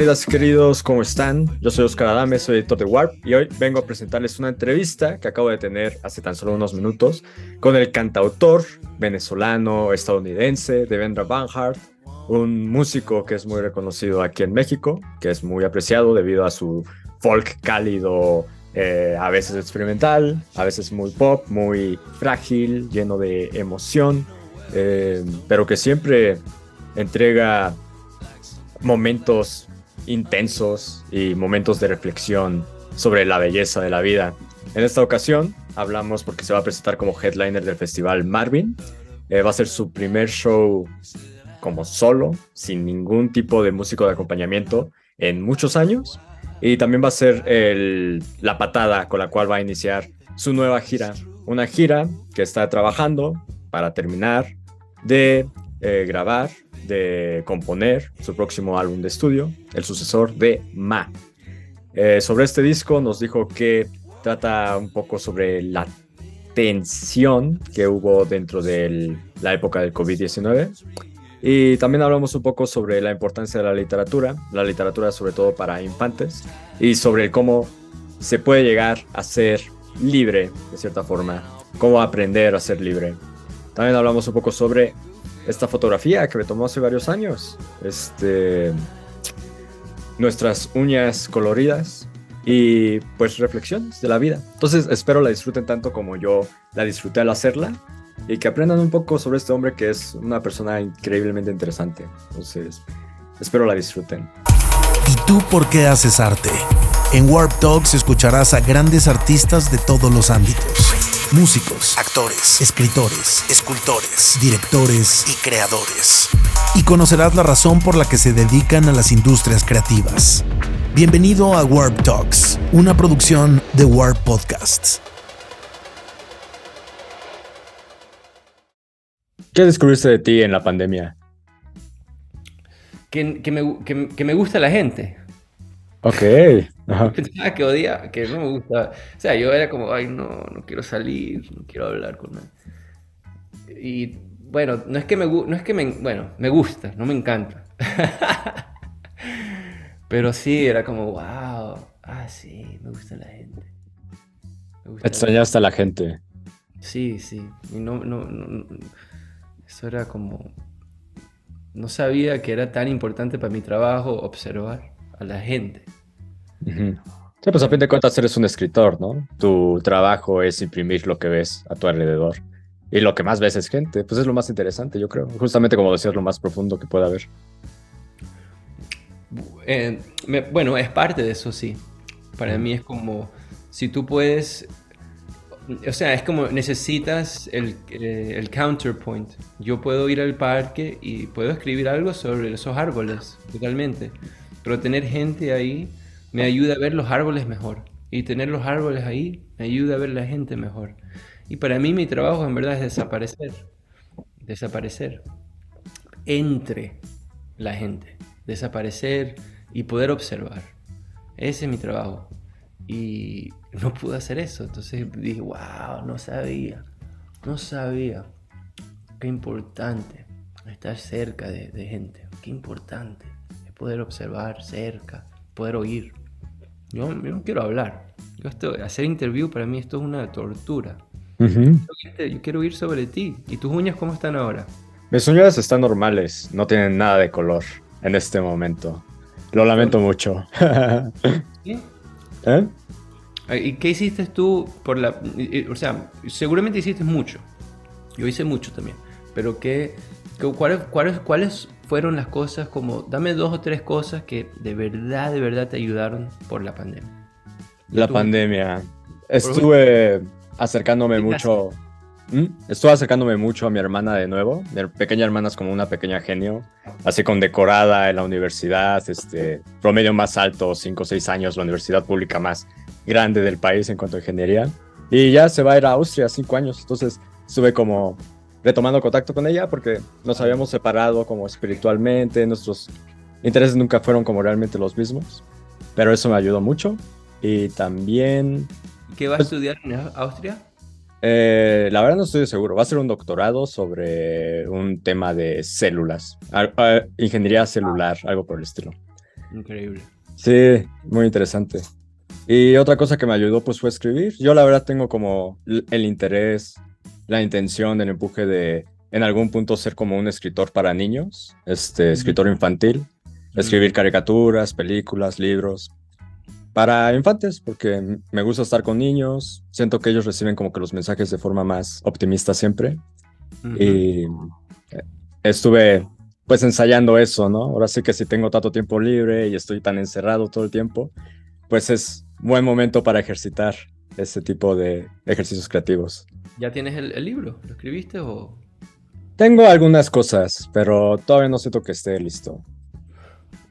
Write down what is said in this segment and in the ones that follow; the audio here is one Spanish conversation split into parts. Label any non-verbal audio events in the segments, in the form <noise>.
Queridas y queridos, ¿cómo están? Yo soy Oscar Adame, soy editor de Warp y hoy vengo a presentarles una entrevista que acabo de tener hace tan solo unos minutos con el cantautor venezolano estadounidense Devendra Banhart, un músico que es muy reconocido aquí en México, que es muy apreciado debido a su folk cálido, eh, a veces experimental, a veces muy pop, muy frágil, lleno de emoción, eh, pero que siempre entrega momentos intensos y momentos de reflexión sobre la belleza de la vida. En esta ocasión hablamos porque se va a presentar como headliner del festival Marvin. Eh, va a ser su primer show como solo, sin ningún tipo de músico de acompañamiento en muchos años. Y también va a ser la patada con la cual va a iniciar su nueva gira. Una gira que está trabajando para terminar de eh, grabar de componer su próximo álbum de estudio, el sucesor de Ma. Eh, sobre este disco nos dijo que trata un poco sobre la tensión que hubo dentro de la época del COVID-19 y también hablamos un poco sobre la importancia de la literatura, la literatura sobre todo para infantes y sobre cómo se puede llegar a ser libre de cierta forma, cómo aprender a ser libre. También hablamos un poco sobre esta fotografía que me tomó hace varios años. Este, nuestras uñas coloridas y pues reflexiones de la vida. Entonces espero la disfruten tanto como yo la disfruté al hacerla y que aprendan un poco sobre este hombre que es una persona increíblemente interesante. Entonces espero la disfruten. ¿Y tú por qué haces arte? En Warp Talks escucharás a grandes artistas de todos los ámbitos músicos, actores, escritores, escultores, directores y creadores. Y conocerás la razón por la que se dedican a las industrias creativas. Bienvenido a Warp Talks, una producción de Warp Podcasts. ¿Qué descubriste de ti en la pandemia? Que, me, que me gusta la gente. Ok. <laughs> Pensaba que odia, que no me gusta. O sea, yo era como, ay, no, no quiero salir, no quiero hablar con nadie. Y bueno, no es que me no es que me, bueno, me gusta, no me encanta. <laughs> Pero sí, era como, wow, ah, sí, me gusta la gente. Extrañaste a la gente. Sí, sí. Y no, no, no, eso era como, no sabía que era tan importante para mi trabajo observar a la gente. Sí, pues a fin de cuentas eres un escritor, ¿no? Tu trabajo es imprimir lo que ves a tu alrededor. Y lo que más ves es gente. Pues es lo más interesante, yo creo. Justamente como decías, lo más profundo que puede haber. Eh, bueno, es parte de eso, sí. Para mí es como, si tú puedes, o sea, es como necesitas el, eh, el counterpoint. Yo puedo ir al parque y puedo escribir algo sobre esos árboles, totalmente. Pero tener gente ahí me ayuda a ver los árboles mejor. Y tener los árboles ahí me ayuda a ver la gente mejor. Y para mí mi trabajo en verdad es desaparecer. Desaparecer. Entre la gente. Desaparecer y poder observar. Ese es mi trabajo. Y no pude hacer eso. Entonces dije, wow, no sabía. No sabía. Qué importante estar cerca de, de gente. Qué importante poder observar cerca, poder oír. Yo, no quiero hablar. Yo esto, hacer interview para mí esto es una tortura. yo, quiero oír sobre ti. ¿Y tus uñas cómo están ahora? Mis uñas están normales, no tienen nada de color en este momento. Lo lamento mucho. <laughs> ¿Qué? ¿Eh? ¿Y qué hiciste tú por la... O sea, seguramente hiciste mucho. Yo hice mucho también. Pero ¿qué, cuáles, cuáles, cuáles fueron las cosas como, dame dos o tres cosas que de verdad, de verdad te ayudaron por la pandemia. La pandemia. Estuve acercándome mucho. ¿Mm? Estuve acercándome mucho a mi hermana de nuevo. Mi pequeña hermana es como una pequeña genio, así con decorada en la universidad, este promedio más alto, 5 o 6 años, la universidad pública más grande del país en cuanto a ingeniería. Y ya se va a ir a Austria, 5 años. Entonces estuve como retomando contacto con ella porque nos habíamos separado como espiritualmente, nuestros intereses nunca fueron como realmente los mismos, pero eso me ayudó mucho. Y también... ¿Qué va a pues estudiar en Austria? Eh, la verdad no estoy seguro. Va a ser un doctorado sobre un tema de células, ingeniería celular, algo por el estilo. Increíble. Sí, muy interesante. Y otra cosa que me ayudó pues fue escribir. Yo la verdad tengo como el interés, la intención, el empuje de en algún punto ser como un escritor para niños, este escritor infantil, escribir caricaturas, películas, libros para infantes, porque me gusta estar con niños, siento que ellos reciben como que los mensajes de forma más optimista siempre. Y eh, estuve pues ensayando eso, ¿no? Ahora sí que si tengo tanto tiempo libre y estoy tan encerrado todo el tiempo, pues es buen momento para ejercitar ese tipo de ejercicios creativos. ¿Ya tienes el, libro? ¿Lo escribiste o...? Tengo algunas cosas, pero todavía no siento que esté listo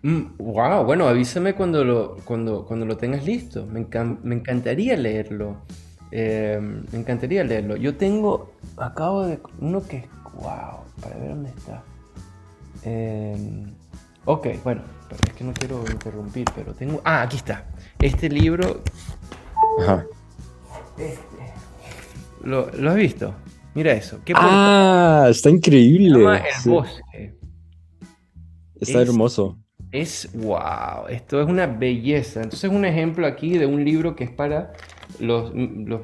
wow, mm, bueno, avísame cuando lo, cuando, cuando lo tengas listo. Me, me encantaría leerlo. Em, me encantaría leerlo. Yo tengo, acabo de, uno que, wow, para ver dónde está. Em, ok, bueno, es que no quiero interrumpir, pero tengo, ah, aquí está. Este libro, Ajá. Este, ¿lo, ¿lo has visto? Mira eso. ¿Qué ah, está increíble. el bosque. Está hermoso es wow, esto es una belleza. Entonces un ejemplo aquí de un libro que es para los, los,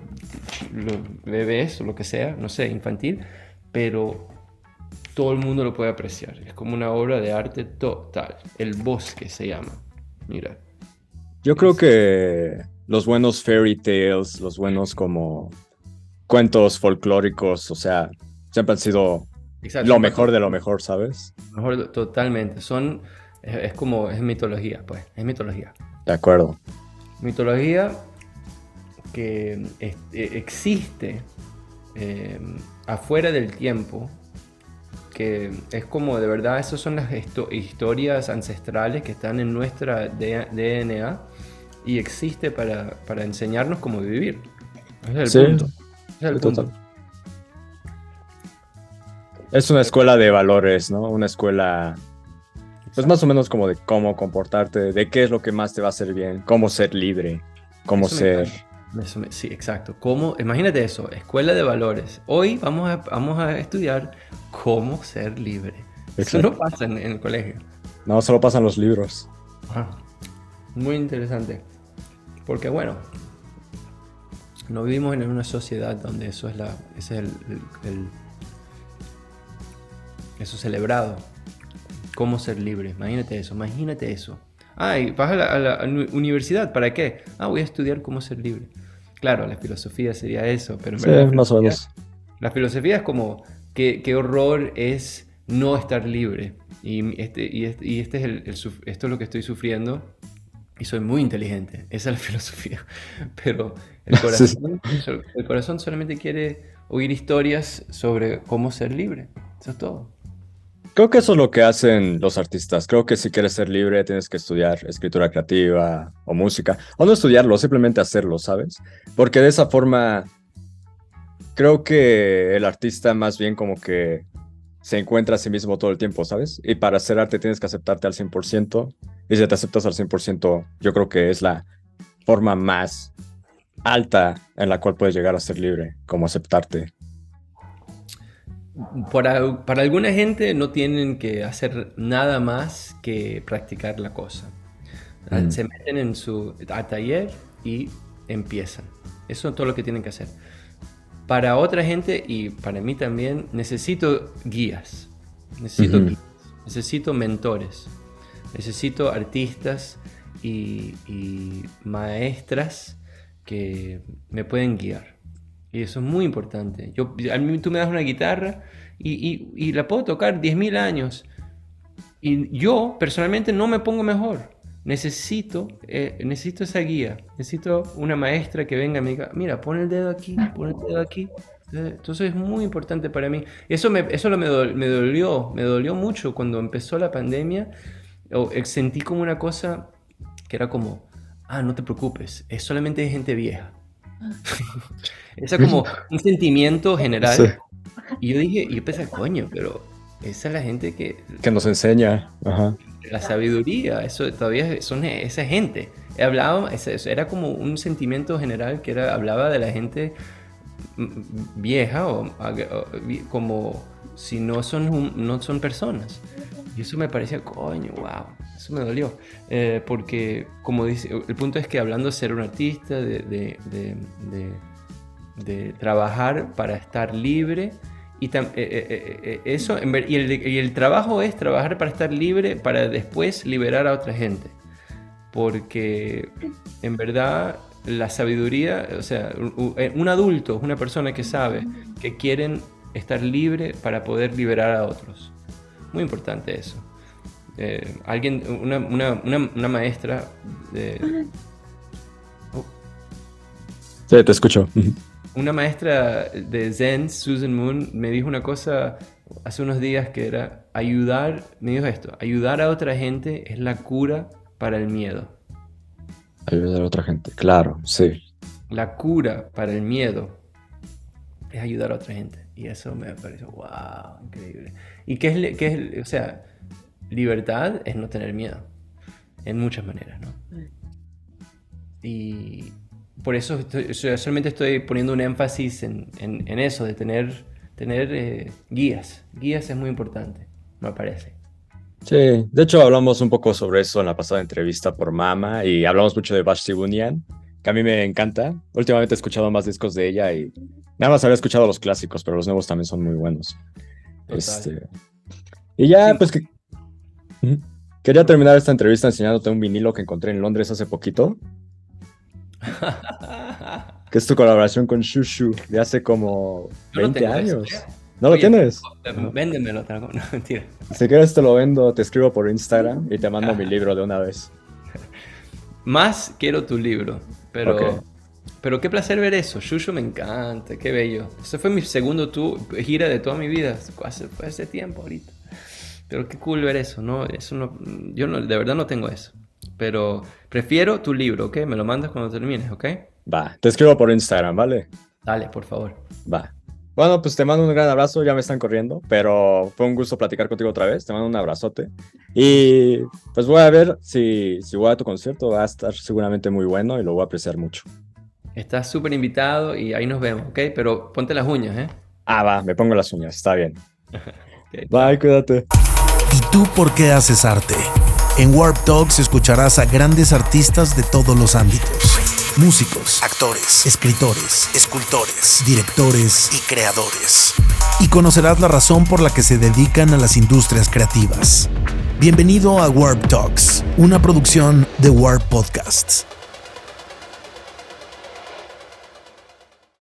bebés o lo que sea, no sé, infantil, pero todo el mundo lo puede apreciar. Es como una obra de arte total. El bosque se llama. Mira. Yo creo que los buenos fairy tales, los buenos como cuentos folclóricos, o sea, siempre han sido lo mejor de lo mejor, ¿sabes? Mejor, totalmente. Son es, como, es mitología, pues, es mitología. De acuerdo. Mitología que e, existe eh, afuera del tiempo, que es como de verdad, esas son las historias ancestrales que están en nuestra DNA y existe para, para enseñarnos cómo vivir. es el punto. Es el punto. Es una escuela de valores, ¿no? Una escuela pues más o menos como de cómo comportarte, de qué es lo que más te va a hacer bien, cómo ser libre, cómo ser... sí, exacto. ¿Cómo? Imagínate eso, escuela de valores. Hoy vamos a, vamos a estudiar cómo ser libre. Eso no pasa en, el colegio. No, solo pasan los libros. Muy interesante. Porque bueno, no vivimos en una sociedad donde eso es la, ese es el, eso es celebrado cómo ser libre. Imagínate eso, imagínate eso. Ay, vas a la, universidad, ¿para qué? Ah, voy a estudiar cómo ser libre. Claro, la filosofía sería eso, pero en verdad, más o menos. La filosofía es como, qué, qué horror es no estar libre. Y este, y este, y este es el, esto es lo que estoy sufriendo y soy muy inteligente. <laughs> Esa es la filosofía. <laughs> Pero el <laughs> corazón, el corazón solamente quiere oír historias sobre cómo ser libre. Eso es todo. Creo que eso es lo que hacen los artistas. Creo que si quieres ser libre tienes que estudiar escritura creativa o música. O no estudiarlo, simplemente hacerlo, ¿sabes? Porque de esa forma creo que el artista más bien como que se encuentra a sí mismo todo el tiempo, ¿sabes? Y para hacer arte tienes que aceptarte al 100%. Y si te aceptas al 100%, yo creo que es la forma más alta en la cual puedes llegar a ser libre, como aceptarte para, alguna gente no tienen que hacer nada más que practicar la cosa. Ah, mm. Se meten en su taller y empiezan. Eso es todo lo que tienen que hacer. Para otra gente y para mí también necesito guías. Necesito, necesito mentores. Necesito artistas y maestras que me pueden guiar. Y eso es muy importante. Yo, a mí tú me das una guitarra y, y, la puedo tocar 10.000 años. Y yo personalmente no me pongo mejor. necesito, eh, necesito esa guía, necesito una maestra que venga y me diga, mira, pon el dedo aquí, pon el dedo aquí. Entonces es muy importante para mí. Eso me, eso me dolió, me dolió mucho cuando empezó la pandemia. Eh, sentí como una cosa que era como, ah, no te preocupes, es solamente de gente vieja. <laughs> Eso es como un sentimiento general. Y yo dije, yo pensé, coño, pero esa es la gente que... Que nos enseña. La sabiduría, eso todavía son esa gente. He hablado, era como un sentimiento general que era, hablaba de la gente vieja o, como si no son, no son personas. Y eso me parecía, coño, wow, eso me dolió. Eh, porque, como dice, el punto es que hablando de ser un artista, de, de, trabajar para estar libre, y eh, eh, eso, y el trabajo es trabajar para estar libre, para después liberar a otra gente. Porque en verdad la sabiduría, o sea, un adulto, una persona que sabe que quieren estar libre para poder liberar a otros. Muy importante eso. Eh, alguien, una, una, una, maestra de... Oh. Sí, te escucho. Una maestra de Zen, Susan Moon, me dijo una cosa hace unos días que era ayudar, me dijo esto, ayudar a otra gente es la cura para el miedo. Ayudar a otra gente, claro, sí. La cura para el miedo es ayudar a otra gente. Y eso me pareció, wow, increíble. ¿Y qué es, qué es, o sea, libertad es no tener miedo? En muchas maneras, ¿no? Y por eso solamente estoy poniendo un énfasis en, en, eso, de tener, tener eh, guías. Guías es muy importante, me parece. Sí, de hecho hablamos un poco sobre eso en la pasada entrevista por Mama y hablamos mucho de Bashti Bunyan, que a mí me encanta. Últimamente he escuchado más discos de ella y nada más había escuchado los clásicos, pero los nuevos también son muy buenos. Este, y ya, pues que... Quería terminar esta entrevista enseñándote un vinilo que encontré en Londres hace poquito. <laughs> que es tu colaboración con Shushu de hace como 20 años. ¿No lo tienes? Véndemelo, <laughs> no, mentira. Si quieres te lo vendo, te escribo por Instagram y te mando mi <laughs> libro de una vez. Más quiero tu libro, pero... Pero qué placer ver eso. Shushu me encanta, qué bello. Ese fue mi segundo tu gira de toda mi vida. Hace, hace tiempo ahorita. Pero qué cool ver eso, ¿no? Eso no yo no, de verdad no tengo eso. Pero prefiero tu libro, ¿ok? Me lo mandas cuando termines, ¿ok? Va, te escribo por Instagram, ¿vale? Dale, por favor. Va. Bueno, pues te mando un gran abrazo, ya me están corriendo, pero fue un gusto platicar contigo otra vez, te mando un abrazote. Y pues voy a ver si, si voy a tu concierto, va a estar seguramente muy bueno y lo voy a apreciar mucho. Estás súper invitado y ahí nos vemos, ¿ok? Pero ponte las uñas, ¿eh? Ah, va, me pongo las uñas, está bien. <laughs> Bye, cuídate. ¿Y tú por qué haces arte? En Warp Talks escucharás a grandes artistas de todos los ámbitos músicos, actores, escritores, escultores, directores y creadores. Y conocerás la razón por la que se dedican a las industrias creativas. Bienvenido a Warp Talks, una producción de Warp Podcasts.